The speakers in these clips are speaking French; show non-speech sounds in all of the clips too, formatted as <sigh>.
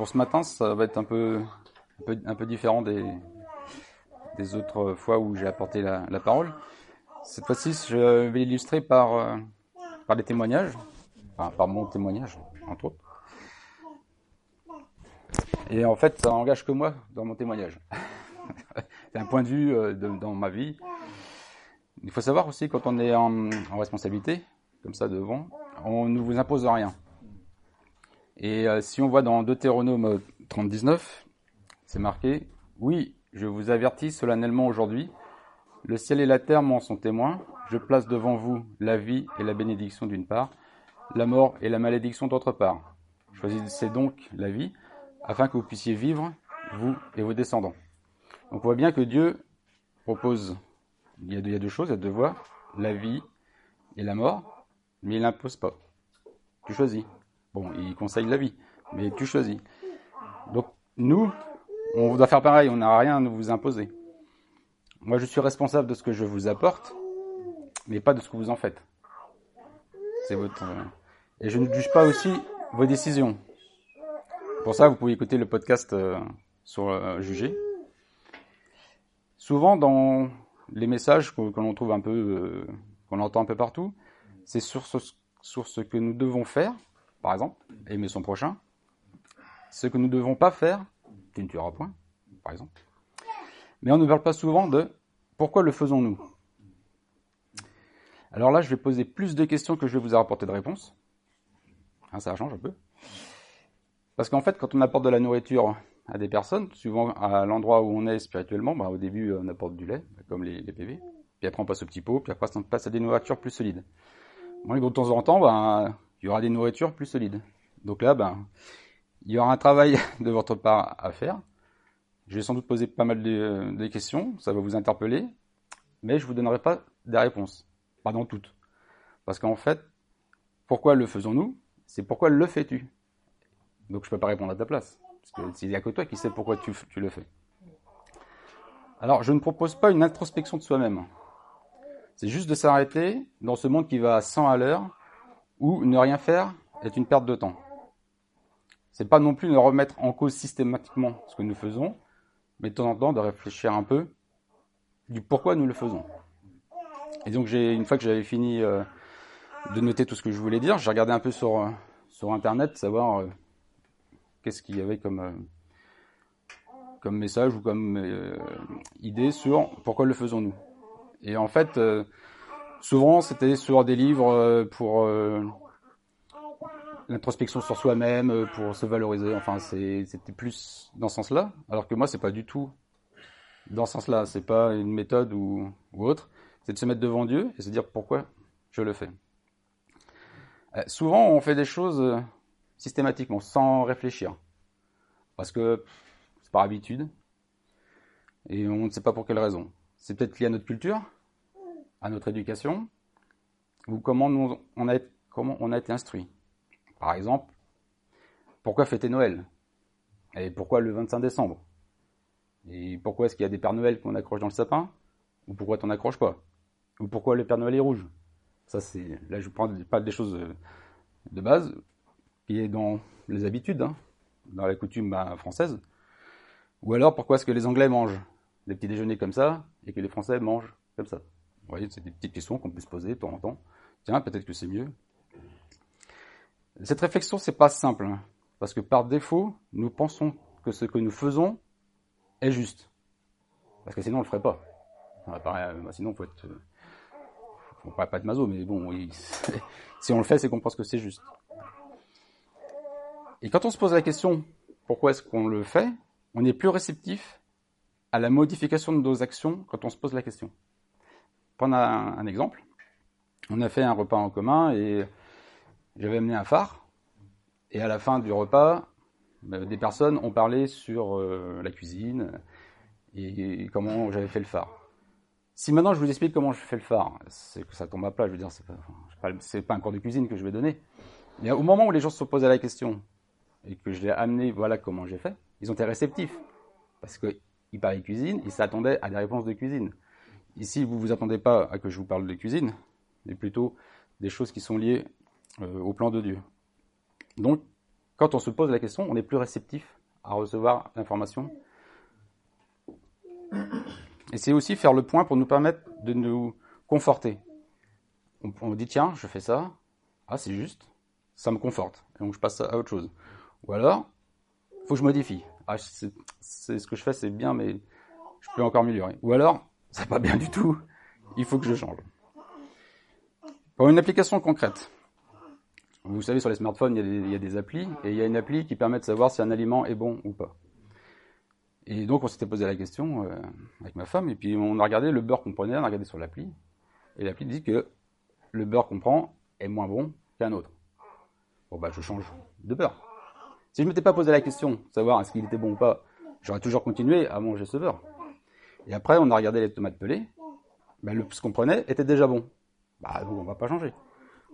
pour ce matin, ça va être un peu, un peu, différent des, autres fois où j'ai apporté la, parole. Cette fois-ci, je vais illustrer par, euh, par des témoignages, enfin, par mon témoignage, entre autres. Et en fait, ça n'engage que moi dans mon témoignage. <laughs> C'est un point de vue euh, dans ma vie. Il faut savoir aussi, quand on est en responsabilité, comme ça devant, on ne vous impose rien. Et euh, si on voit dans Deutéronome 39, c'est marqué Oui, je vous avertis solennellement aujourd'hui, le ciel et la terre m'en sont témoins, je place devant vous la vie et la bénédiction d'une part, la mort et la malédiction d'autre part. Choisissez donc la vie, afin que vous puissiez vivre, vous et vos descendants. Donc on voit bien que Dieu propose, il y a deux, choses, il y a deux voies, la vie et la mort, mais il n'impose pas. Tu choisis. Bon, il conseille la vie, mais tu choisis. Donc, nous, on doit faire pareil, on n'a rien à vous imposer. Moi, je suis responsable de ce que je vous apporte, mais pas de ce que vous en faites. C'est votre. Et je ne juge pas aussi vos décisions. Pour ça, vous pouvez écouter le podcast euh, sur euh, juger. Souvent, dans les messages que, l'on trouve un peu, euh, qu'on entend un peu partout, c'est sur ce que nous devons faire par exemple, aimer son prochain. Ce que nous ne devons pas faire, tu ne tueras point, par exemple. Mais on ne parle pas souvent de pourquoi le faisons-nous Alors là, je vais poser plus de questions que je vais vous apporter de réponses. Hein, ça change un peu. Parce qu'en fait, quand on apporte de la nourriture à des personnes, souvent à l'endroit où on est spirituellement, bah, au début, on apporte du lait, comme les, PV. Puis après, on passe au petit pot, puis après, on passe à des nourritures plus solides. Moi, de temps en temps, bah, il y aura des nourritures plus solides. Donc là, ben, il y aura un travail <laughs> de votre part à faire. Je vais sans doute poser pas mal de, questions, ça va vous interpeller, mais je ne vous donnerai pas des réponses, pas dans toutes. Parce qu'en fait, pourquoi le faisons-nous? C'est pourquoi le fais-tu? Donc je ne peux pas répondre à ta place, parce qu'il n'y a que toi qui sais pourquoi tu, tu le fais. Alors, je ne propose pas une introspection de soi-même. C'est juste de s'arrêter dans ce monde qui va à 100 à l'heure ou ne rien faire est une perte de temps. C'est pas non plus de remettre en cause systématiquement ce que nous faisons, mais de temps en temps de réfléchir un peu du pourquoi nous le faisons. Et donc j'ai une fois que j'avais fini euh, de noter tout ce que je voulais dire, j'ai regardé un peu sur euh, sur internet savoir euh, qu'est-ce qu'il y avait comme comme message ou comme idée sur pourquoi le faisons-nous. Et en fait souvent c'était sur des livres euh, pour euh, l'introspection sur soi-même, euh, pour se valoriser. Enfin, c'était plus dans ce sens-là. Alors que moi, c'est pas du tout dans ce sens-là. C'est pas une méthode ou, autre. C'est de se mettre devant Dieu et se dire pourquoi je le fais. souvent, on fait des choses systématiquement, sans réfléchir, parce que c'est par habitude et on ne sait pas pour quelle raison. C'est peut-être lié à notre culture, à notre éducation ou comment, on, a, été instruit. Par exemple, pourquoi fêter Noël? Et pourquoi le 25 décembre? Et pourquoi est-ce qu'il y a des Pères Noël qu'on accroche dans le sapin? Ou pourquoi t'en accroches pas? Ou pourquoi le Père Noël est rouge? Ça, c'est là, je prends pas des choses de base qui est dans les habitudes, hein, dans la coutume bah, française. Ou alors, pourquoi est-ce que les Anglais mangent? Des petits déjeuners comme ça et que les Français mangent comme ça vous voyez, c'est des petites questions qu'on peut se poser de temps en temps. Tiens, peut-être que c'est mieux. Cette réflexion, c'est pas simple, hein, parce que par défaut, nous pensons que ce que nous faisons est juste. Parce que sinon, on le ferait pas. Euh, bah, sinon, faut être, euh, faut pas être maso, mais bon, <laughs> si on le fait, c'est qu'on pense que c'est juste. Et quand on se pose la question, pourquoi est-ce qu'on le fait, on est plus réceptif à la modification de nos actions quand on se pose la question prendre un, exemple. On a fait un repas en commun et j'avais amené un phare. Et à la fin du repas, euh, des personnes ont parlé sur euh, la cuisine et comment j'avais fait le phare. Si maintenant je vous explique comment je fais le phare, c'est que ça tombe à plat. Je veux dire, c'est pas, pas, un cours de cuisine que je vais donner. Mais au moment où les gens se posés la question et que je l'ai amené, voilà comment j'ai fait, ils ont été réceptifs parce qu'ils parlaient cuisine, ils s'attendaient à des réponses de cuisine. Ici, vous ne vous attendez pas à que je vous parle de cuisine, mais plutôt des choses qui sont liées euh, au plan de Dieu. Donc, quand on se pose la question, on est plus réceptif à recevoir l'information. Et c'est aussi faire le point pour nous permettre de nous conforter. On, dit tiens, je fais ça, ah c'est juste, ça me conforte, et donc je passe à autre chose. Ou alors, faut que je modifie. Ah, c'est ce que je fais, c'est bien, mais je peux encore améliorer. Ou alors, c'est pas bien du tout, il faut que je change. Pour une application concrète, vous savez, sur les smartphones, il y, a des, applis, et il y a une appli qui permet de savoir si un aliment est bon ou pas. Et donc, on s'était posé la question euh, avec ma femme, et puis on a regardé le beurre qu'on prenait, on a regardé sur l'appli, et l'appli dit que le beurre qu'on prend est moins bon qu'un autre. Bon, bah, je change de beurre. Si je ne m'étais pas posé la question de savoir est-ce qu'il était bon ou pas, j'aurais toujours continué à manger ce beurre. Et après, on a regardé les tomates pelées, bah, le, ce qu'on prenait était déjà bon. Bah, donc on va pas changer.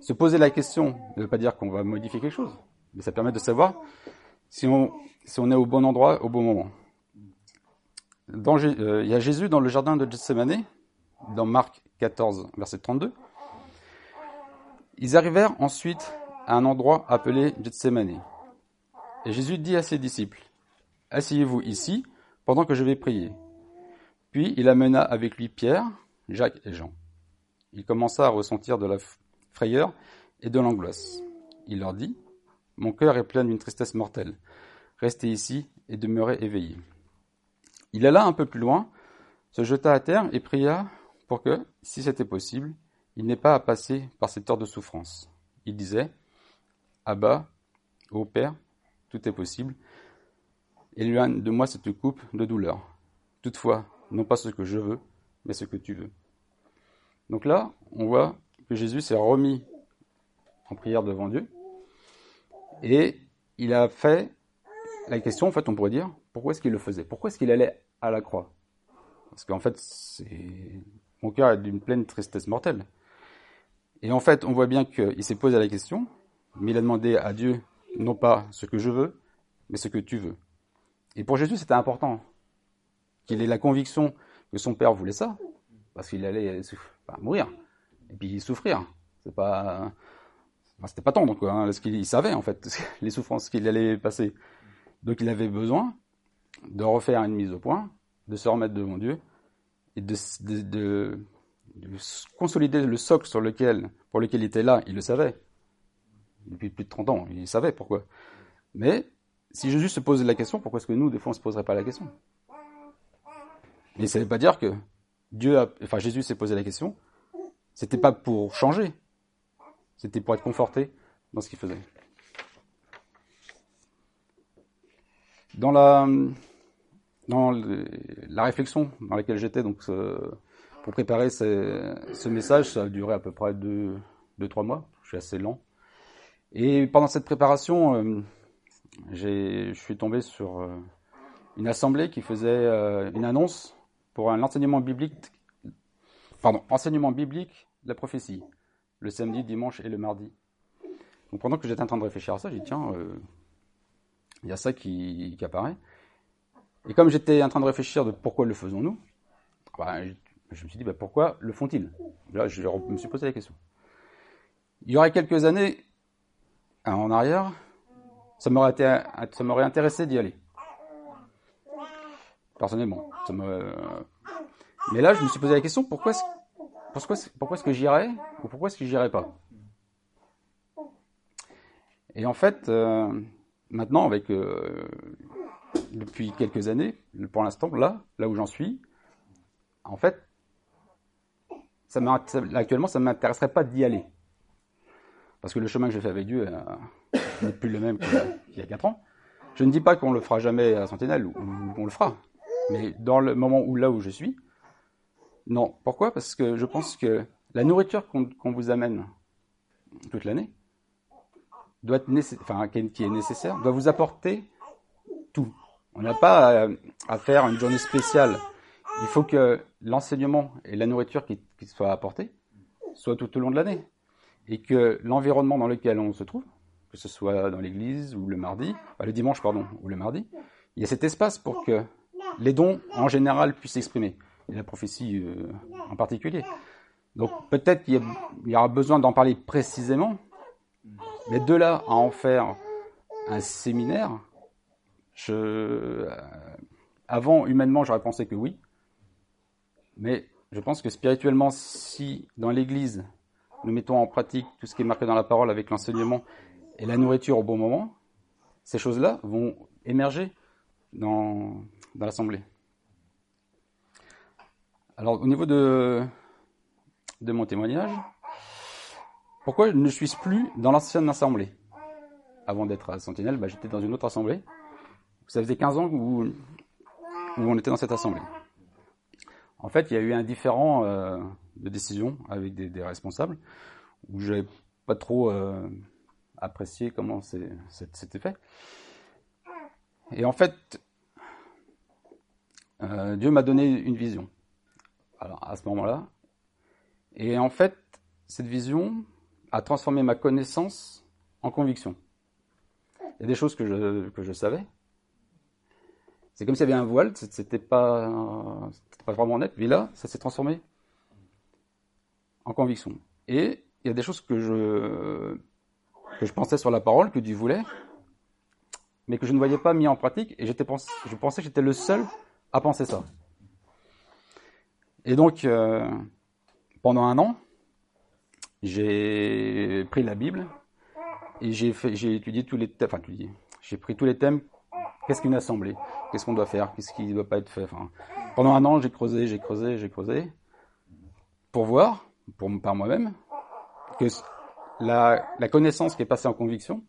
Se poser la question ne veut pas dire qu'on va modifier quelque chose, mais ça permet de savoir si on, si on est au bon endroit au bon moment. Euh, il y a Jésus dans le jardin de Gethsemane, dans Marc 14, verset 32. Ils arrivèrent ensuite à un endroit appelé Gethsemane. Et Jésus dit à ses disciples, Asseyez-vous ici pendant que je vais prier. Puis il amena avec lui Pierre, Jacques et Jean. Il commença à ressentir de la frayeur et de l'angoisse. Il leur dit, Mon cœur est plein d'une tristesse mortelle. Restez ici et demeurez éveillés. Il alla un peu plus loin, se jeta à terre et pria pour que, si c'était possible, il n'ait pas à passer par cette heure de souffrance. Il disait, Abba, ô Père, tout est possible, éloigne de moi cette coupe de douleur. Toutefois, non pas ce que je veux, mais ce que tu veux. Donc là, on voit que Jésus s'est remis en prière devant Dieu et il a fait la question, en fait, on pourrait dire, pourquoi est-ce qu'il le faisait? Pourquoi est-ce qu'il allait à la croix? Parce qu'en fait, mon cœur est d'une pleine tristesse mortelle. Et en fait, on voit bien qu'il s'est posé la question, mais il a demandé à Dieu, non pas ce que je veux, mais ce que tu veux. Et pour Jésus, c'était important qu'il ait la conviction que son Père voulait ça, parce qu'il allait mourir et puis souffrir. C'est pas, c'était pas tendre quoi. Hein, parce qu'il savait en fait <laughs> les souffrances qu'il allait passer. Donc il avait besoin de refaire une mise au point, de se remettre devant Dieu et de consolider le socle sur lequel, pour lequel il était là. Il le savait depuis plus de 30 ans. Il savait pourquoi. Mais si Jésus se pose la question, pourquoi est-ce que nous, des fois, on ne se poserait pas la question? Mais ça ne veut pas dire que Dieu a, enfin Jésus s'est posé la question, c'était pas pour changer, c'était pour être conforté dans ce qu'il faisait. Dans la, dans la réflexion dans laquelle j'étais, donc pour préparer ce, message, ça a duré à peu près deux, deux, trois mois. Je suis assez lent. Et pendant cette préparation, euh, je suis tombé sur euh, une assemblée qui faisait euh, une annonce pour un enseignement biblique, pardon, enseignement biblique, la prophétie, le samedi, dimanche et le mardi. Donc pendant que j'étais en train de réfléchir à ça, j'ai dit tiens, euh, il y a ça qui, apparaît. Et comme j'étais en train de réfléchir de pourquoi le faisons-nous, bah, je, me suis dit bah, pourquoi le font-ils? Là, je me suis posé la question. Il y aurait quelques années en arrière, ça m'aurait intéressé d'y aller personnellement. Mais là, je me suis posé la question pourquoi est-ce pourquoi, pourquoi est que j'irais ou pourquoi est-ce que j'irais pas? Et en fait, euh, maintenant, avec euh, depuis quelques années, pour l'instant, là, là où j'en suis, en fait, actuellement, ça ne m'intéresserait pas d'y aller. Parce que le chemin que j'ai fait avec Dieu euh, n'est plus le même qu'il y a 4 ans. Je ne dis pas qu'on le fera jamais à Sentinelle, ou on le fera. Mais dans le moment où là où je suis, non. Pourquoi? Parce que je pense que la nourriture qu'on vous amène toute l'année, doit être enfin, qui est nécessaire, doit vous apporter tout. On n'a pas à, faire une journée spéciale. Il faut que l'enseignement et la nourriture qui, qui soit apportée soient tout au long de l'année. Et que l'environnement dans lequel on se trouve, que ce soit dans l'église ou le mardi, le dimanche pardon, ou le mardi, il y a cet espace pour que les dons en général puissent s'exprimer, et la prophétie euh, en particulier. Donc peut-être qu'il y, aura besoin d'en parler précisément, mais de là à en faire un séminaire, je, euh, avant, humainement, j'aurais pensé que oui. Mais je pense que spirituellement, si dans l'Église, nous mettons en pratique tout ce qui est marqué dans la parole avec l'enseignement et la nourriture au bon moment, ces choses-là vont émerger dans, dans l'Assemblée. Alors, au niveau de, de mon témoignage, pourquoi ne suis-je plus dans l'ancienne assemblée? Avant d'être à Sentinelle, bah, j'étais dans une autre assemblée. Ça faisait 15 ans où, où on était dans cette assemblée. En fait, il y a eu un différent euh, de décision avec des, responsables où je n'avais pas trop euh, apprécié comment c'était fait. Et en fait, euh, Dieu m'a donné une vision. À ce moment-là, et en fait, cette vision a transformé ma connaissance en conviction. Il y a des choses que je, que je savais. C'est comme s'il y avait un voile, c'était pas, pas vraiment net, mais là, ça s'est transformé en conviction. Et il y a des choses que je, que je pensais sur la parole, que Dieu voulait, mais que je ne voyais pas mis en pratique, et je pensais que j'étais le seul à penser ça. Et donc, euh, pendant un an, j'ai pris la Bible et j'ai étudié tous les thèmes, enfin, j'ai pris tous les thèmes. Qu'est-ce qu'une assemblée? Qu'est-ce qu'on doit faire? Qu'est-ce qui ne doit pas être fait? Enfin, Pendant un an, j'ai creusé, j'ai creusé, j'ai creusé pour voir, pour par moi-même, que la, la connaissance qui est passée en conviction,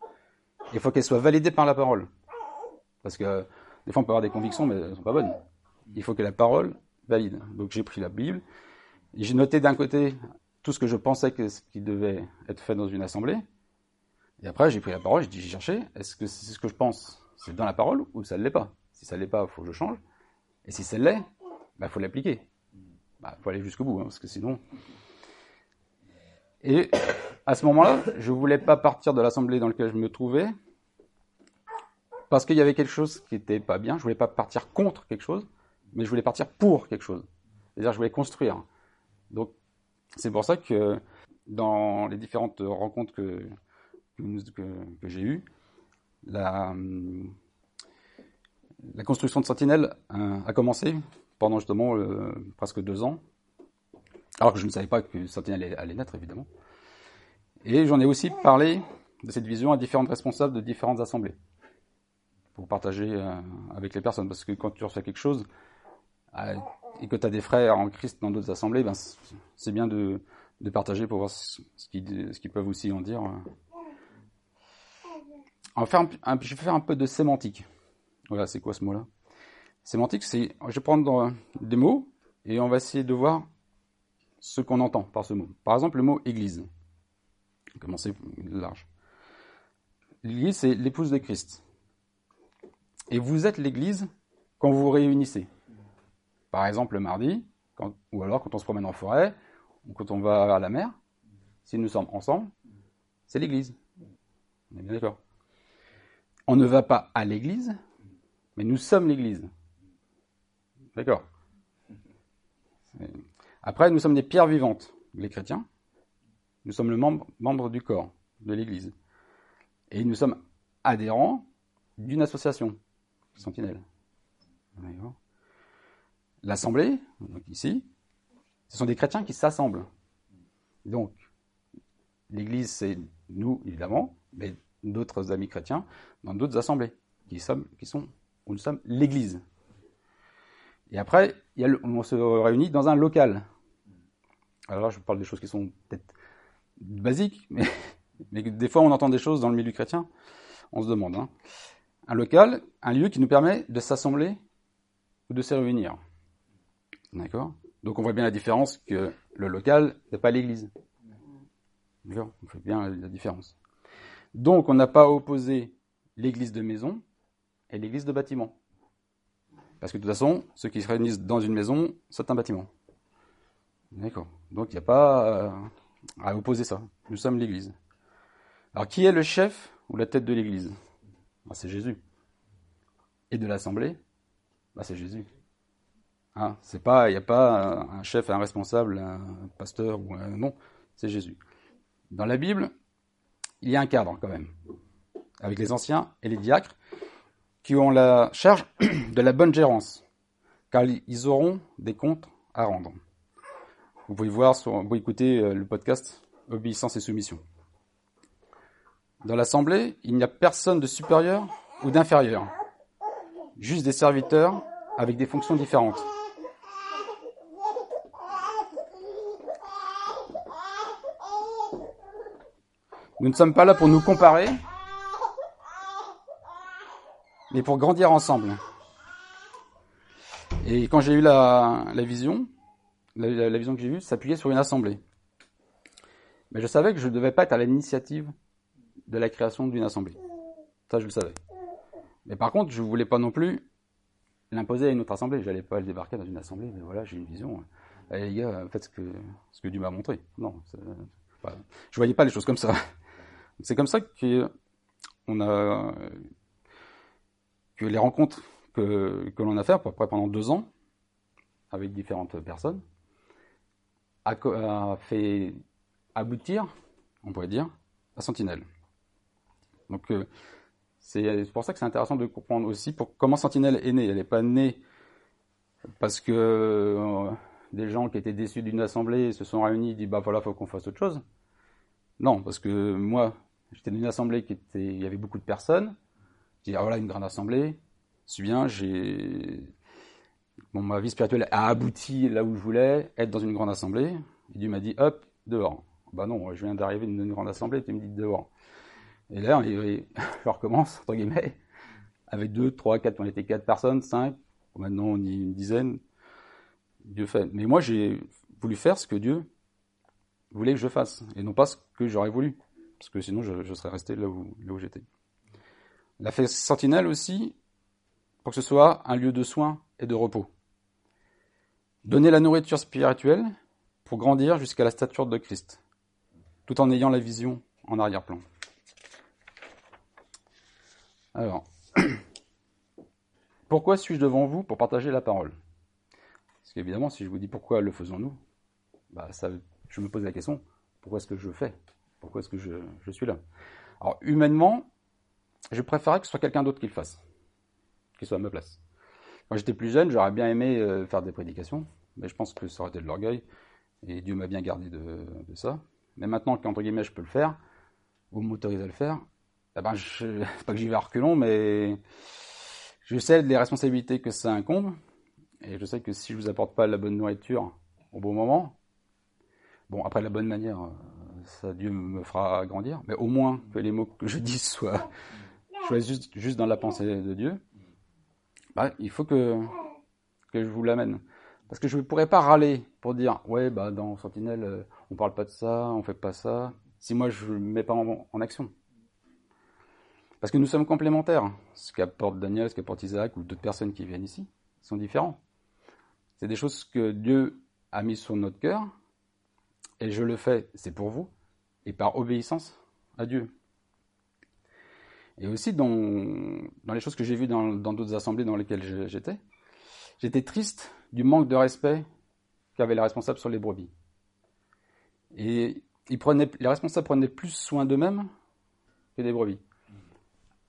il faut qu'elle soit validée par la parole. Parce que des fois, on peut avoir des convictions, mais elles ne sont pas bonnes. Il faut que la parole valide. Donc j'ai pris la Bible, j'ai noté d'un côté tout ce que je pensais que ce qui devait être fait dans une assemblée. Et après, j'ai pris la parole, j'ai cherché, est-ce que c'est ce que je pense C'est dans la parole ou ça ne l'est pas? Si ça ne l'est pas, il faut que je change. Et si ça l'est, il bah, faut l'appliquer. Il bah, faut aller jusqu'au bout, hein, parce que sinon... Et à ce moment-là, je ne voulais pas partir de l'assemblée dans laquelle je me trouvais, parce qu'il y avait quelque chose qui n'était pas bien. Je ne voulais pas partir contre quelque chose, mais je voulais partir pour quelque chose. C'est-à-dire, je voulais construire. Donc, c'est pour ça que dans les différentes rencontres que, j'ai eues, la, construction de Sentinelle a, commencé pendant justement euh, presque deux ans, alors que je ne savais pas que Sentinelle allait naître, évidemment. Et j'en ai aussi parlé de cette vision à différents responsables de différentes assemblées, pour partager euh, avec les personnes, parce que quand tu reçois quelque chose, euh, et que tu as des frères en Christ dans d'autres assemblées, ben, c'est bien de, partager pour voir ce qu'ils peuvent aussi en dire. On va faire je vais faire un peu de sémantique. Voilà, c'est quoi ce mot-là? Sémantique, c'est, je vais prendre des mots et on va essayer de voir ce qu'on entend par ce mot. Par exemple, le mot église. Commencer large. L'église, c'est l'épouse de Christ. Et vous êtes l'église quand vous vous réunissez. Par exemple, le mardi, ou alors quand on se promène en forêt, ou quand on va à la mer, si nous sommes ensemble, c'est l'église. On d'accord. On ne va pas à l'église, mais nous sommes l'église. D'accord Après, nous sommes des pierres vivantes, les chrétiens. Nous sommes le membre, membre du corps de l'église. Et nous sommes adhérents d'une association, Sentinelle. D'accord? L'assemblée, donc ici, ce sont des chrétiens qui s'assemblent. Donc, l'Église, c'est nous, évidemment, mais d'autres amis chrétiens dans d'autres assemblées, qui, sont, où nous sommes l'Église. Et après, on se réunit dans un local. Alors là, je parle des choses qui sont peut-être basiques, mais, <laughs> mais, des fois on entend des choses dans le milieu chrétien, on se demande. Hein. Un local, un lieu qui nous permet de s'assembler ou de se réunir. D'accord Donc on voit bien la différence que le local n'est pas l'église. D'accord On voit bien la différence. Donc on n'a pas opposé l'église de maison et l'église de bâtiment. Parce que de toute façon, ceux qui se réunissent dans une maison, c'est un bâtiment. D'accord Donc il n'y a pas euh, à opposer ça. Nous sommes l'église. Alors qui est le chef ou la tête de l'église? Bah, C'est Jésus. Et de l'assemblée? Bah, C'est Jésus. Hein, c'est pas, il n'y a pas un chef, un responsable, un pasteur ou un non, c'est Jésus. Dans la Bible, il y a un cadre quand même. avec les anciens et les diacres, qui ont la charge <clears throat> de la bonne gérance, car ils auront des comptes à rendre. Vous pouvez voir, sur, vous écouter euh, le podcast Obéissance et soumission. Dans l'assemblée, il n'y a personne de supérieur ou d'inférieur, juste des serviteurs avec des fonctions différentes. Nous ne sommes pas là pour nous comparer, mais pour grandir ensemble. Et quand j'ai eu la, vision, la, vision que j'ai eue s'appuyait sur une assemblée. Mais je savais que je ne devais pas être à l'initiative de la création d'une assemblée. Ça, je le savais. Mais par contre, je ne voulais pas non plus l'imposer à une autre assemblée. Je n'allais pas le débarquer dans une assemblée, mais voilà, j'ai une vision. Allez les gars, faites ce que, ce que Dieu m'a montré. Non, je ne voyais pas les choses comme ça. C'est comme ça que les rencontres que, l'on a fait à peu près pendant deux ans avec différentes personnes a, fait aboutir, on pourrait dire, à Sentinelle. Donc euh, c'est pour ça que c'est intéressant de comprendre aussi comment Sentinelle est née. Elle n'est pas née parce que euh, des gens qui étaient déçus d'une assemblée se sont réunis et dit bah voilà faut qu'on fasse autre chose. Non, parce que moi j'étais dans une assemblée qui était, il y avait beaucoup de personnes. J'ai dit ah voilà une grande assemblée. C'est bien, j'ai bon, ma vie spirituelle a abouti là où je voulais, être dans une grande assemblée. Et Dieu m'a dit hop dehors. Bah non, je viens d'arriver dans une grande assemblée, tu me dis dehors. Et là, <laughs> je recommence, entre guillemets, avec deux, trois, quatre, on était quatre personnes, cinq, maintenant on est une dizaine. Dieu fait. Mais moi, j'ai voulu faire ce que Dieu voulait que je fasse, et non pas ce que j'aurais voulu, parce que sinon je, serais resté là où, j'étais. La fait sentinelle aussi, pour que ce soit un lieu de soins et de repos. Donner la nourriture spirituelle pour grandir jusqu'à la stature de Christ, tout en ayant la vision en arrière-plan. Alors, <clears throat> pourquoi suis-je devant vous pour partager la parole? Parce qu'évidemment, si je vous dis pourquoi le faisons-nous, bah je me pose la question, pourquoi est-ce que je fais? Pourquoi est-ce que je, suis là? Alors, humainement, je préférerais que ce soit quelqu'un d'autre qui le fasse, qui soit à ma place. Quand j'étais plus jeune, j'aurais bien aimé euh, faire des prédications, mais je pense que ça aurait été de l'orgueil, et Dieu m'a bien gardé de, ça. Mais maintenant qu'entre guillemets je peux le faire, ou m'autoriser à le faire, eh ben, je, pas que j'y vais à reculons, mais je sais les responsabilités que ça incombe, et je sais que si je vous apporte pas la bonne nourriture au bon moment, bon, après la bonne manière, euh, ça Dieu me fera grandir, mais au moins que les mots que je dise soient, juste, dans la pensée de Dieu, bah, il faut que, que je vous l'amène. Parce que je ne pourrais pas râler pour dire, ouais, bah, dans Sentinelle, euh, on parle pas de ça, on fait pas ça, si moi je ne mets pas en action. Parce que nous sommes complémentaires. Ce qu'apporte Daniel, ce qu'apporte Isaac ou d'autres personnes qui viennent ici sont différents. C'est des choses que Dieu a mis sur notre cœur et je le fais, c'est pour vous et par obéissance à Dieu. Et aussi dans, dans les choses que j'ai vues dans d'autres assemblées dans lesquelles j'étais, j'étais triste du manque de respect qu'avaient les responsables sur les brebis. Et ils prenaient, les responsables prenaient plus soin d'eux-mêmes que des brebis.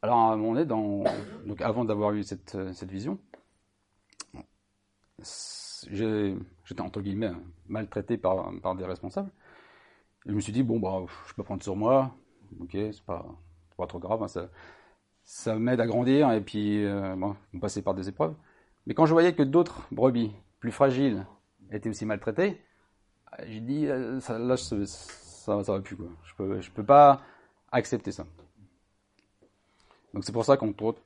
Alors, on est dans. Donc, avant d'avoir eu cette, cette vision, j'étais entre guillemets maltraité par, par des responsables. Je me suis dit, bon, bah, je peux prendre sur moi, ok, c'est pas, pas trop grave, hein, ça, ça m'aide à grandir et puis euh, bon, on passait par des épreuves. Mais quand je voyais que d'autres brebis plus fragiles étaient aussi maltraitées, j'ai dit, euh, là, ça, ça, va plus. Je peux, je peux pas accepter ça. Donc c'est pour ça qu'entre autres,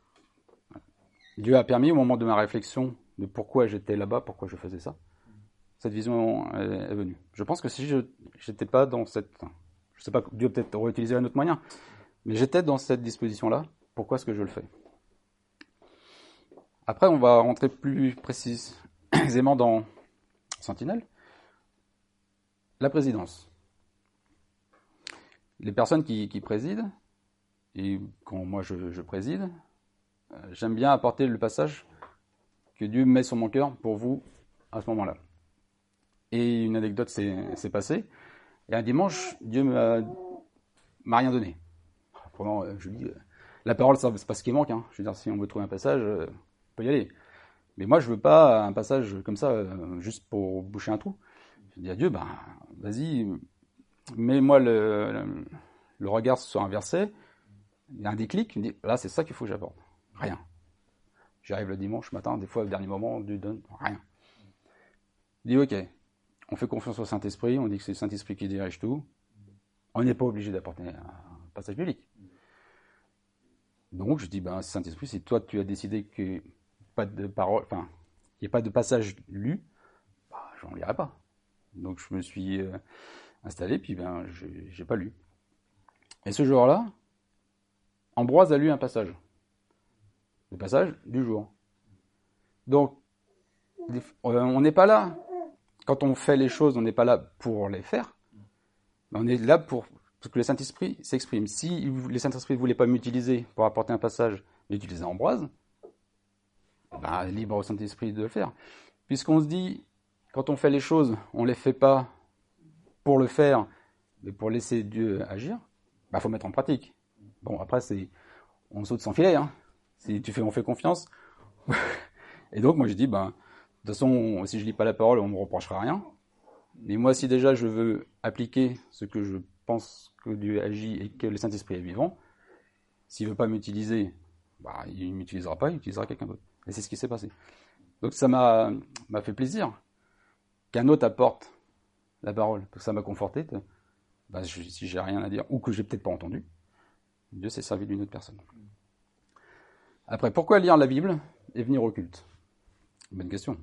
Dieu a permis au moment de ma réflexion de pourquoi j'étais là-bas, pourquoi je faisais ça, cette vision est, venue. Je pense que si je n'étais pas dans cette... Je sais pas, Dieu peut-être aurait utilisé un autre moyen, mais j'étais dans cette disposition-là, pourquoi est-ce que je le fais? Après, on va rentrer plus précisément dans Sentinelle. La présidence. Les personnes qui président, et quand moi je, préside, euh, j'aime bien apporter le passage que Dieu met sur mon cœur pour vous à ce moment-là. Et une anecdote s'est passée. Et un dimanche, Dieu m'a rien donné. Pendant, euh, je dis, euh, La parole, c'est pas ce qui manque. Hein. Je veux dire, si on veut trouver un passage, euh, on peut y aller. Mais moi, je veux pas un passage comme ça, juste pour boucher un trou. Je dis à Dieu, ben, vas-y, mets-moi le, regard sur un verset. Il y a un déclic, il me dit, là, c'est ça qu'il faut que j'apporte. Rien. J'arrive le dimanche matin, des fois, au dernier moment, Dieu donne rien. Il dit, ok, on fait confiance au Saint-Esprit, on dit que c'est le Saint-Esprit qui dirige tout. On n'est pas obligé d'apporter un passage biblique. Donc je dis, ben, Saint-Esprit, si toi tu as décidé que pas de parole, enfin, il n'y a pas de passage lu, bah, j'en lirai pas. Donc je me suis euh, installé, puis ben, j'ai pas lu. Et ce jour-là, Ambroise a lu un passage. Le passage du jour. Donc, euh, on n'est pas là. Quand on fait les choses, on n'est pas là pour les faire. On est là pour que le Saint-Esprit s'exprime. Si le Saint-Esprit ne voulait pas m'utiliser pour apporter un passage, mais utiliser Ambroise, ben, libre au Saint-Esprit de le faire. Puisqu'on se dit, quand on fait les choses, on ne les fait pas pour le faire, mais pour laisser Dieu agir, il ben, faut mettre en pratique. Bon, après, c'est, on saute sans filet. Hein. Si tu fais, on fait confiance. <laughs> et donc, moi, je dis, ben, de toute façon, si je lis pas la parole, on me reprochera rien. Mais moi, si déjà je veux appliquer ce que je pense que Dieu agit et que le Saint-Esprit est vivant, s'il veut pas m'utiliser, bah, il ne m'utilisera pas, il utilisera quelqu'un d'autre. Et c'est ce qui s'est passé. Donc ça m'a fait plaisir qu'un autre apporte la parole, parce ça m'a conforté. Bah, si j'ai rien à dire, ou que j'ai peut-être pas entendu, Dieu s'est servi d'une autre personne. Après, pourquoi lire la Bible et venir au culte? Bonne question.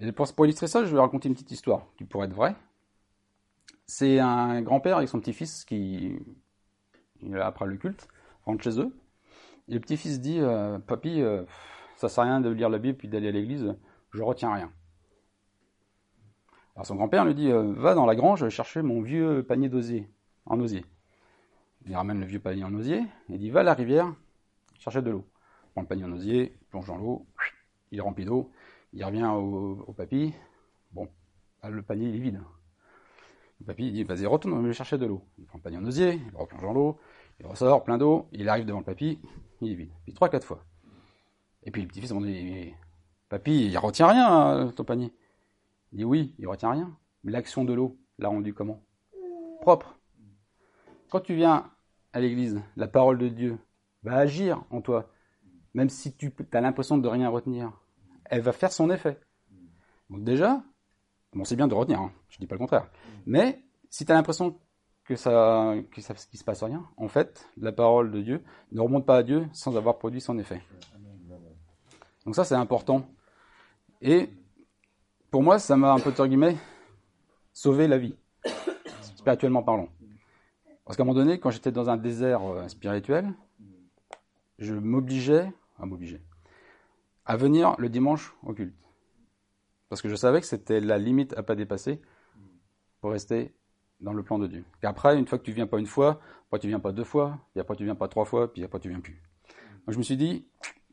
Et pour, illustrer ça, je vais raconter une petite histoire qui pourrait être vraie. C'est un grand-père avec son petit-fils qui, après le culte, rentre chez eux. Et le petit-fils dit euh, Papy, euh, ça sert à rien de lire la Bible puis d'aller à l'église, je retiens rien. Alors son grand-père lui dit euh, Va dans la grange chercher mon vieux panier d'osier, en osier. Il ramène le vieux panier en osier et dit Va à la rivière chercher de l'eau. Prend le panier en osier, plonge dans l'eau, il remplit d'eau, il revient au, papy. Bon, le panier il est vide. Le papy dit Vas-y, retourne me chercher de l'eau. Il prend le panier en osier, il replonge dans l'eau, il ressort plein d'eau, il arrive devant le papy, il est vide. Puis trois, quatre fois. Et puis le petit-fils me dit, papy, il retient rien, ton panier. Il dit, oui, il retient rien. Mais l'action de l'eau l'a rendu comment? Propre. Quand tu viens à l'église, la parole de Dieu va agir en toi. Même si tu as l'impression de rien retenir, elle va faire son effet. Donc déjà, bon, c'est bien de retenir, hein, je ne dis pas le contraire. Mais si tu as l'impression que ça, que ça, qu'il se passe rien. En fait, la parole de Dieu ne remonte pas à Dieu sans avoir produit son effet. Donc ça, c'est important. Et pour moi, ça m'a un peu, entre guillemets, sauvé la vie, spirituellement parlant. Parce qu'à un moment donné, quand j'étais dans un désert euh, spirituel, je m'obligeais, à m'obliger, à venir le dimanche au culte. Parce que je savais que c'était la limite à pas dépasser pour rester dans le plan de Dieu. Et après, une fois que tu viens pas une fois, après tu viens pas deux fois, puis après tu viens pas trois fois, puis après tu viens plus. Donc je me suis dit,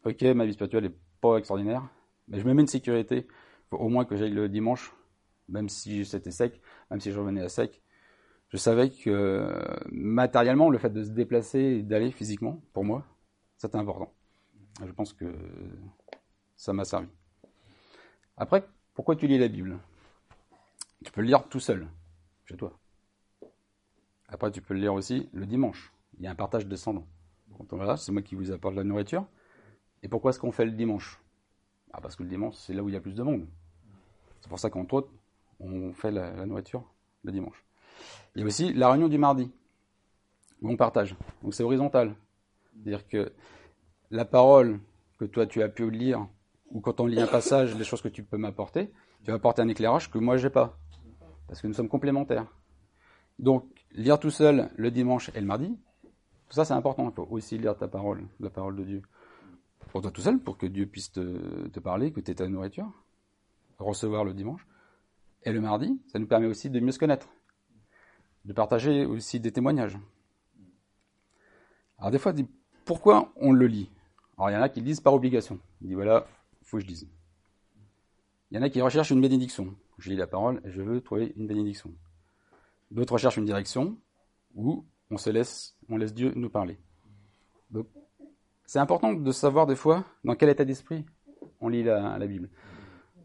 ok, ma vie spirituelle est pas extraordinaire, mais je me mets une sécurité. Faut au moins que j'aille le dimanche, même si c'était sec, même si je revenais à sec. Je savais que matériellement, le fait de se déplacer et d'aller physiquement, pour moi, c'était important. Je pense que ça m'a servi. Après, pourquoi tu lis la Bible? Tu peux le lire tout seul, chez toi. Après, tu peux le lire aussi le dimanche. Il y a un partage descendant. C'est moi qui vous apporte la nourriture. Et pourquoi est-ce qu'on fait le dimanche? Ah, Parce que le dimanche, c'est là où il y a plus de monde. C'est pour ça qu'entre autres, on fait la, nourriture le dimanche. Il y a aussi la réunion du mardi, où on partage. Donc c'est horizontal. C'est-à-dire que la parole que toi tu as pu lire, ou quand on lit un passage, les choses que tu peux m'apporter, tu vas apporter un éclairage que moi j'ai pas. Parce que nous sommes complémentaires. Donc, lire tout seul le dimanche et le mardi, tout ça c'est important. Il faut aussi lire ta parole, la parole de Dieu. Pour toi tout seul, pour que Dieu puisse te, parler, que tu aies ta nourriture, recevoir le dimanche. Et le mardi, ça nous permet aussi de mieux se connaître, de partager aussi des témoignages. Alors des fois, pourquoi on le lit? Alors il y en a qui le disent par obligation. Ils disent voilà, il faut je dise. Il y en a qui recherchent une bénédiction. Je lis la parole et je veux trouver une bénédiction. D'autres recherchent une direction où on se laisse, on laisse Dieu nous parler. Donc, c'est important de savoir des fois dans quel état d'esprit on lit la, la Bible.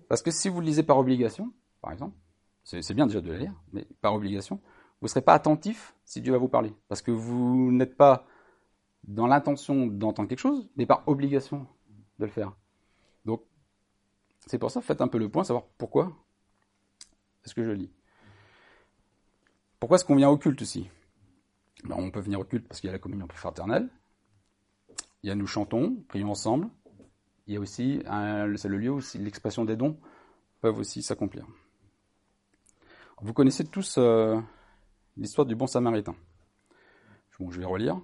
Parce que si vous le lisez par obligation, par exemple, c'est bien déjà de la lire, mais par obligation, vous ne serez pas attentif si Dieu va vous parler. Parce que vous n'êtes pas dans l'intention d'entendre quelque chose, mais par obligation de le faire. C'est pour ça, faites un peu le point, savoir pourquoi est-ce que je lis. Pourquoi est-ce qu'on vient au culte aussi? Ben, On peut venir au culte parce qu'il y a la communion fraternelle, il y a nous chantons, prions ensemble, il y a aussi, c'est le lieu où l'expression des dons peuvent aussi s'accomplir. Vous connaissez tous euh, l'histoire du bon samaritain. Je vais relire.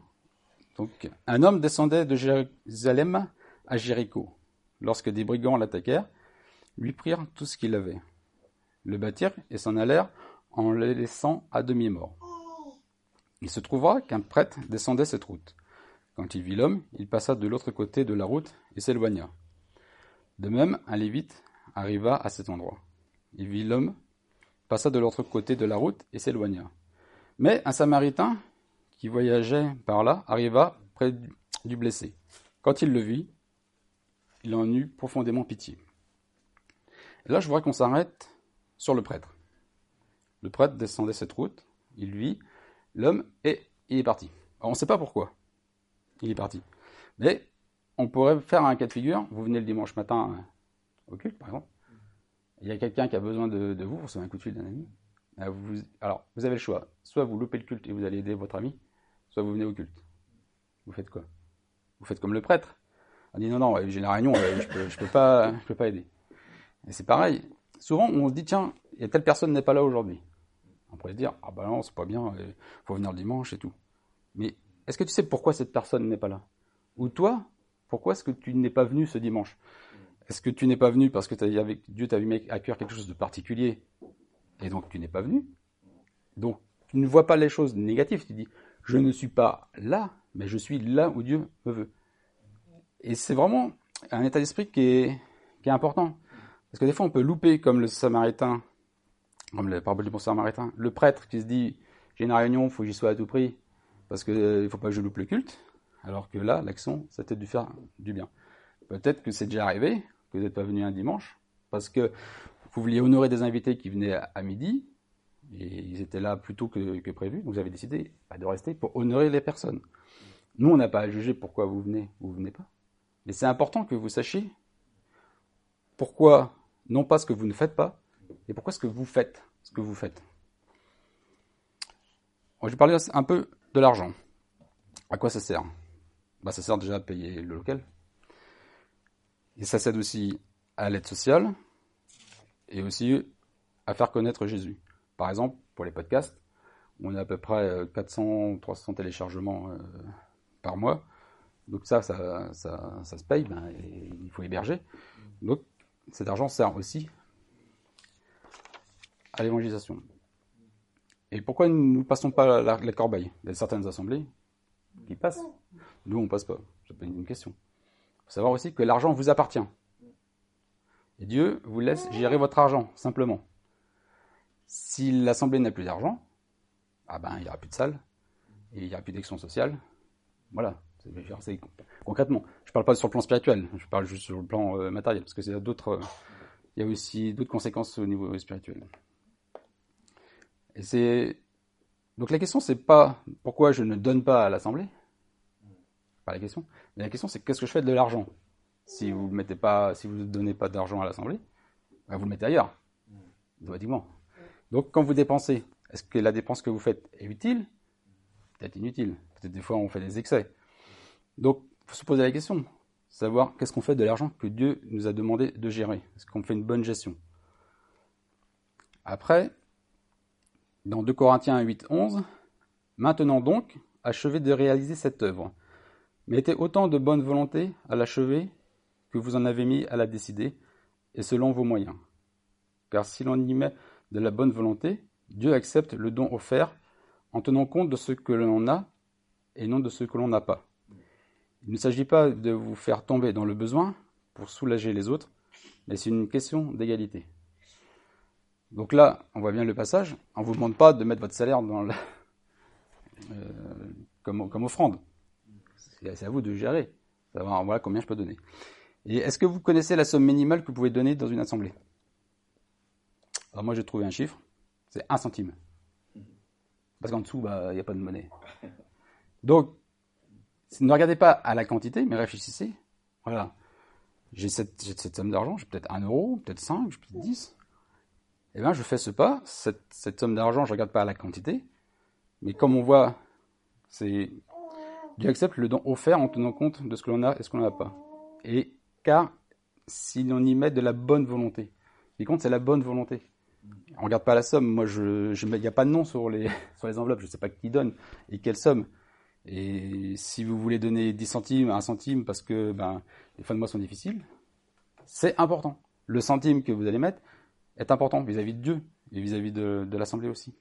Donc, un homme descendait de Jérusalem à Jéricho. Lorsque des brigands l'attaquèrent, lui prirent tout ce qu'il avait, le battirent et s'en allèrent en le laissant à demi-mort. Il se trouva qu'un prêtre descendait cette route. Quand il vit l'homme, il passa de l'autre côté de la route et s'éloigna. De même, un lévite arriva à cet endroit. Il vit l'homme, passa de l'autre côté de la route et s'éloigna. Mais un samaritain qui voyageait par là arriva près du blessé. Quand il le vit, il en eut profondément pitié. Là, je voudrais qu'on s'arrête sur le prêtre. Le prêtre descendait cette route, il vit l'homme et il est parti. on ne sait pas pourquoi il est parti. Mais on pourrait faire un cas de figure. Vous venez le dimanche matin euh, au culte, par exemple. Il y a quelqu'un qui a besoin de, vous, vous recevez un coup de fil d'un ami. Euh, alors, vous avez le choix. Soit vous loupez le culte et vous allez aider votre ami, soit vous venez au culte. Vous faites quoi? Vous faites comme le prêtre. On dit non, non, j'ai la réunion, je peux, peux peux pas aider. Et c'est pareil. Souvent, on se dit tiens, y a telle personne n'est pas là aujourd'hui. On pourrait se dire ah ben non, c'est pas bien, il faut venir le dimanche et tout. Mais est-ce que tu sais pourquoi cette personne n'est pas là? Ou toi, pourquoi est-ce que tu n'es pas venu ce dimanche? Est-ce que tu n'es pas venu parce que Dieu t'a mis à cœur quelque chose de particulier et donc tu n'es pas venu? Donc tu ne vois pas les choses négatives, tu dis je ne suis pas là, mais je suis là où Dieu me veut. Et c'est vraiment un état d'esprit qui est important. Parce que des fois on peut louper comme le samaritain, comme le parabole du bon samaritain, le prêtre qui se dit j'ai une réunion, il faut que j'y sois à tout prix parce qu'il ne faut pas que je loupe le culte, alors que là, l'action, c'était de faire du bien. Peut-être que c'est déjà arrivé, que vous n'êtes pas venu un dimanche, parce que vous vouliez honorer des invités qui venaient à midi, et ils étaient là plus tôt que, prévu, donc vous avez décidé bah, de rester pour honorer les personnes. Nous, on n'a pas à juger pourquoi vous venez ou vous venez pas. Mais c'est important que vous sachiez pourquoi, non pas ce que vous ne faites pas, et pourquoi ce que vous faites, ce que vous faites. je vais parler un peu de l'argent. À quoi ça sert? Bah, Ça sert déjà à payer le local. Et ça sert aussi à l'aide sociale et aussi à faire connaître Jésus. Par exemple, pour les podcasts, on a à peu près 400 ou 300 téléchargements euh, par mois. Donc ça, ça, se paye, ben, il faut héberger. Cet argent sert aussi à l'évangélisation. Et pourquoi nous ne passons pas la, corbeille? Il y a certaines assemblées qui passent. Nous, on ne passe pas. C'est pas une question. Il faut savoir aussi que l'argent vous appartient. Et Dieu vous laisse gérer votre argent, simplement. Si l'assemblée n'a plus d'argent, ah ben, il n'y aura plus de salle, il n'y aura plus d'action sociale. Voilà. Concrètement. Je ne parle pas sur le plan spirituel, je parle juste sur le plan euh, matériel, parce que y a aussi d'autres conséquences au niveau spirituel. Donc la question c'est pas pourquoi je ne donne pas à l'assemblée, pas la question. Mais la question c'est qu'est-ce que je fais de l'argent? Si vous ne si donnez pas d'argent à l'assemblée, ben, vous le mettez ailleurs, automatiquement. Donc quand vous dépensez, est-ce que la dépense que vous faites est utile? Peut-être inutile. Peut-être des fois on fait des excès. Donc il faut se poser la question, savoir qu'est-ce qu'on fait de l'argent que Dieu nous a demandé de gérer. Est-ce qu'on fait une bonne gestion? Après, dans 2 Corinthiens 8, 11, Maintenant donc, achevez de réaliser cette œuvre. Mettez autant de bonne volonté à l'achever que vous en avez mis à la décider, et selon vos moyens. Car si l'on y met de la bonne volonté, Dieu accepte le don offert en tenant compte de ce que l'on a et non de ce que l'on n'a pas. Il ne s'agit pas de vous faire tomber dans le besoin pour soulager les autres, mais c'est une question d'égalité. Donc là, on voit bien le passage. On ne vous demande pas de mettre votre salaire euh, comme, offrande. C'est à vous de gérer, voilà combien je peux donner. Et est-ce que vous connaissez la somme minimale que vous pouvez donner dans une assemblée? Moi j'ai trouvé un chiffre, c'est un centime. Parce qu'en dessous, bah, il n'y a pas de monnaie. Donc, ne regardez pas à la quantité, mais réfléchissez. Voilà. J'ai cette, somme d'argent, j'ai peut-être 1 euro, peut-être 5, peut-être 10. Eh bien, je fais ce pas, cette, somme d'argent, je ne regarde pas à la quantité, mais comme on voit, c'est Dieu accepte le don offert en tenant compte de ce que l'on a et ce qu'on n'a pas. Et car si l'on y met de la bonne volonté, ce compte, c'est la bonne volonté. On regarde pas la somme. Moi, je, il n'y a pas de nom sur les, <laughs> sur les enveloppes. Je ne sais pas qui donne et quelle somme. Et si vous voulez donner 10 centimes, 1 centime, parce que ben, les fins de mois sont difficiles, c'est important. Le centime que vous allez mettre est important vis-à-vis de Dieu et vis-à-vis de, l'Assemblée aussi.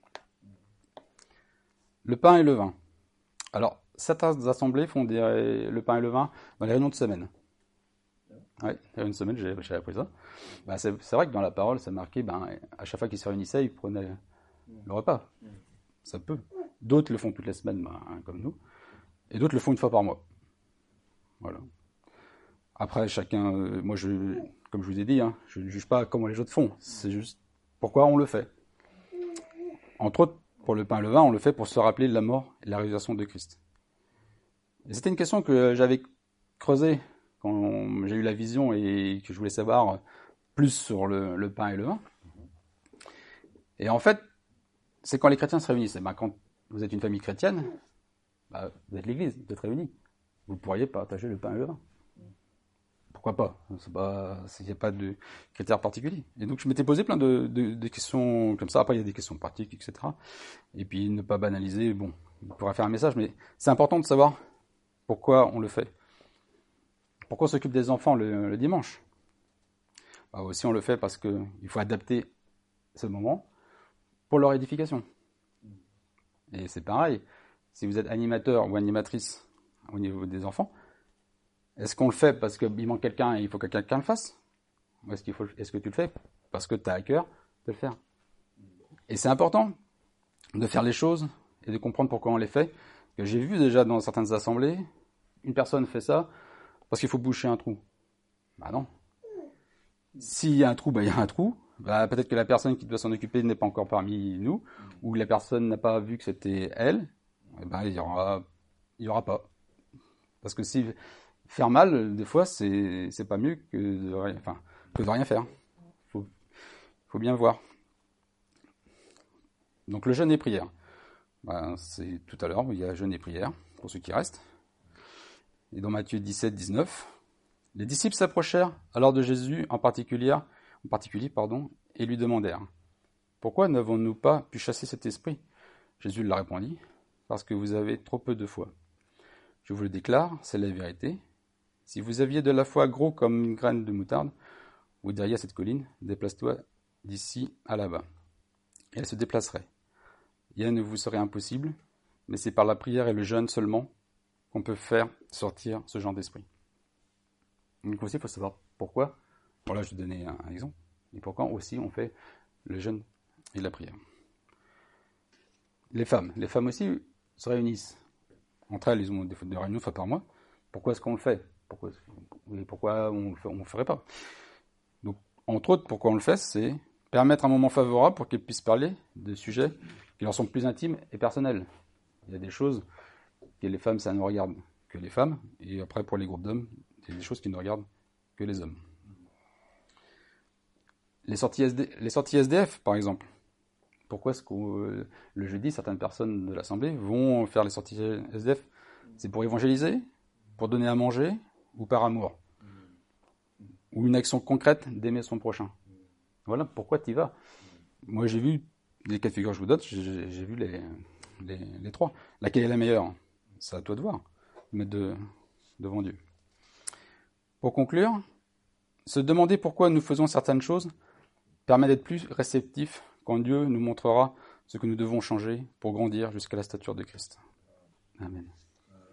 Le pain et le vin. Alors, certaines assemblées font le pain et le vin dans les réunions de semaine. Oui, il y a une semaine, j'ai appris ça. Bah, c'est vrai que dans la parole, c'est marqué, ben, à chaque fois qu'ils se réunissaient, ils prenaient le repas. Ça peut. D'autres le font toutes les semaines, ben, comme nous. Et d'autres le font une fois par mois. Voilà. Après, chacun, euh, moi, je, comme je vous ai dit, hein, je ne juge pas comment les autres font. C'est juste pourquoi on le fait. Entre autres, pour le pain et le vin, on le fait pour se rappeler de la mort et de la résurrection de Christ. Et c'était une question que j'avais creusée quand j'ai eu la vision et que je voulais savoir plus sur le, pain et le vin. Et en fait, c'est quand les chrétiens se réunissent. Ben, quand vous êtes une famille chrétienne, bah, vous êtes l'église, vous êtes réunis. Vous pourriez partager le pain et le vin. Pourquoi pas? Il n'y a pas de critères particuliers. Et donc je m'étais posé plein de, questions comme ça. Après, il y a des questions pratiques, etc. Et puis ne pas banaliser. Bon, on pourrait faire un message, mais c'est important de savoir pourquoi on le fait. Pourquoi on s'occupe des enfants le, dimanche? Bah Aussi, on le fait parce qu'il faut adapter ce moment pour leur édification. Et c'est pareil, si vous êtes animateur ou animatrice au niveau des enfants, est-ce qu'on le fait parce qu'il manque quelqu'un et il faut que quelqu'un le fasse? Ou est-ce, est-ce que tu le fais parce que tu as à cœur de le faire? Et c'est important de faire les choses et de comprendre pourquoi on les fait. J'ai vu déjà dans certaines assemblées, une personne fait ça, parce qu'il faut boucher un trou. Bah non. S'il y a un trou, bah il y a un trou. Bah, peut-être que la personne qui doit s'en occuper n'est pas encore parmi nous, ou la personne n'a pas vu que c'était elle. Eh ben, il y aura, il y aura pas. Parce que si faire mal, des fois, c'est c'est pas mieux que de rien, rien faire. Faut faut bien voir. Donc le jeûne et prière. Ben, c'est tout à l'heure, il y a jeûne et prière pour ceux qui restent. Et dans Matthieu 17, 19, les disciples s'approchèrent alors de Jésus en particulier, en particulier pardon, et lui demandèrent Pourquoi n'avons-nous pas pu chasser cet esprit? Jésus leur répondit Parce que vous avez trop peu de foi. Je vous le déclare, c'est la vérité. Si vous aviez de la foi gros comme une graine de moutarde, vous diriez à cette colline Déplace-toi d'ici à là-bas. Et elle se déplacerait. Rien ne vous serait impossible, mais c'est par la prière et le jeûne seulement qu'on peut faire sortir ce genre d'esprit. Donc aussi, il faut savoir pourquoi. Voilà, je vais donner un, exemple. Et pourquoi aussi on fait le jeûne et la prière. Les femmes. Les femmes aussi se réunissent. Entre elles, ils ont des, des réunions une par mois. Pourquoi est-ce qu'on le fait? Pourquoi, on ne le ferait pas? Donc, entre autres, pourquoi on le fait, c'est permettre un moment favorable pour qu'ils puissent parler de sujets qui leur sont plus intimes et personnels. Il y a des choses les femmes, ça ne regarde que les femmes, et après pour les groupes d'hommes, il y a des choses qui ne regardent que les hommes. Les sorties, les sorties SDF, par exemple. Pourquoi est-ce que euh, le jeudi, certaines personnes de l'Assemblée vont faire les sorties SDF C'est pour évangéliser, pour donner à manger, ou par amour? Ou une action concrète d'aimer son prochain? Voilà pourquoi tu y vas. Moi, j'ai vu, les cas de figure que je vous donne, j'ai vu les, les, les trois. Laquelle est la meilleure? C'est à toi de voir, de, devant Dieu. Pour conclure, se demander pourquoi nous faisons certaines choses permet d'être plus réceptif quand Dieu nous montrera ce que nous devons changer pour grandir jusqu'à la stature de Christ. Amen.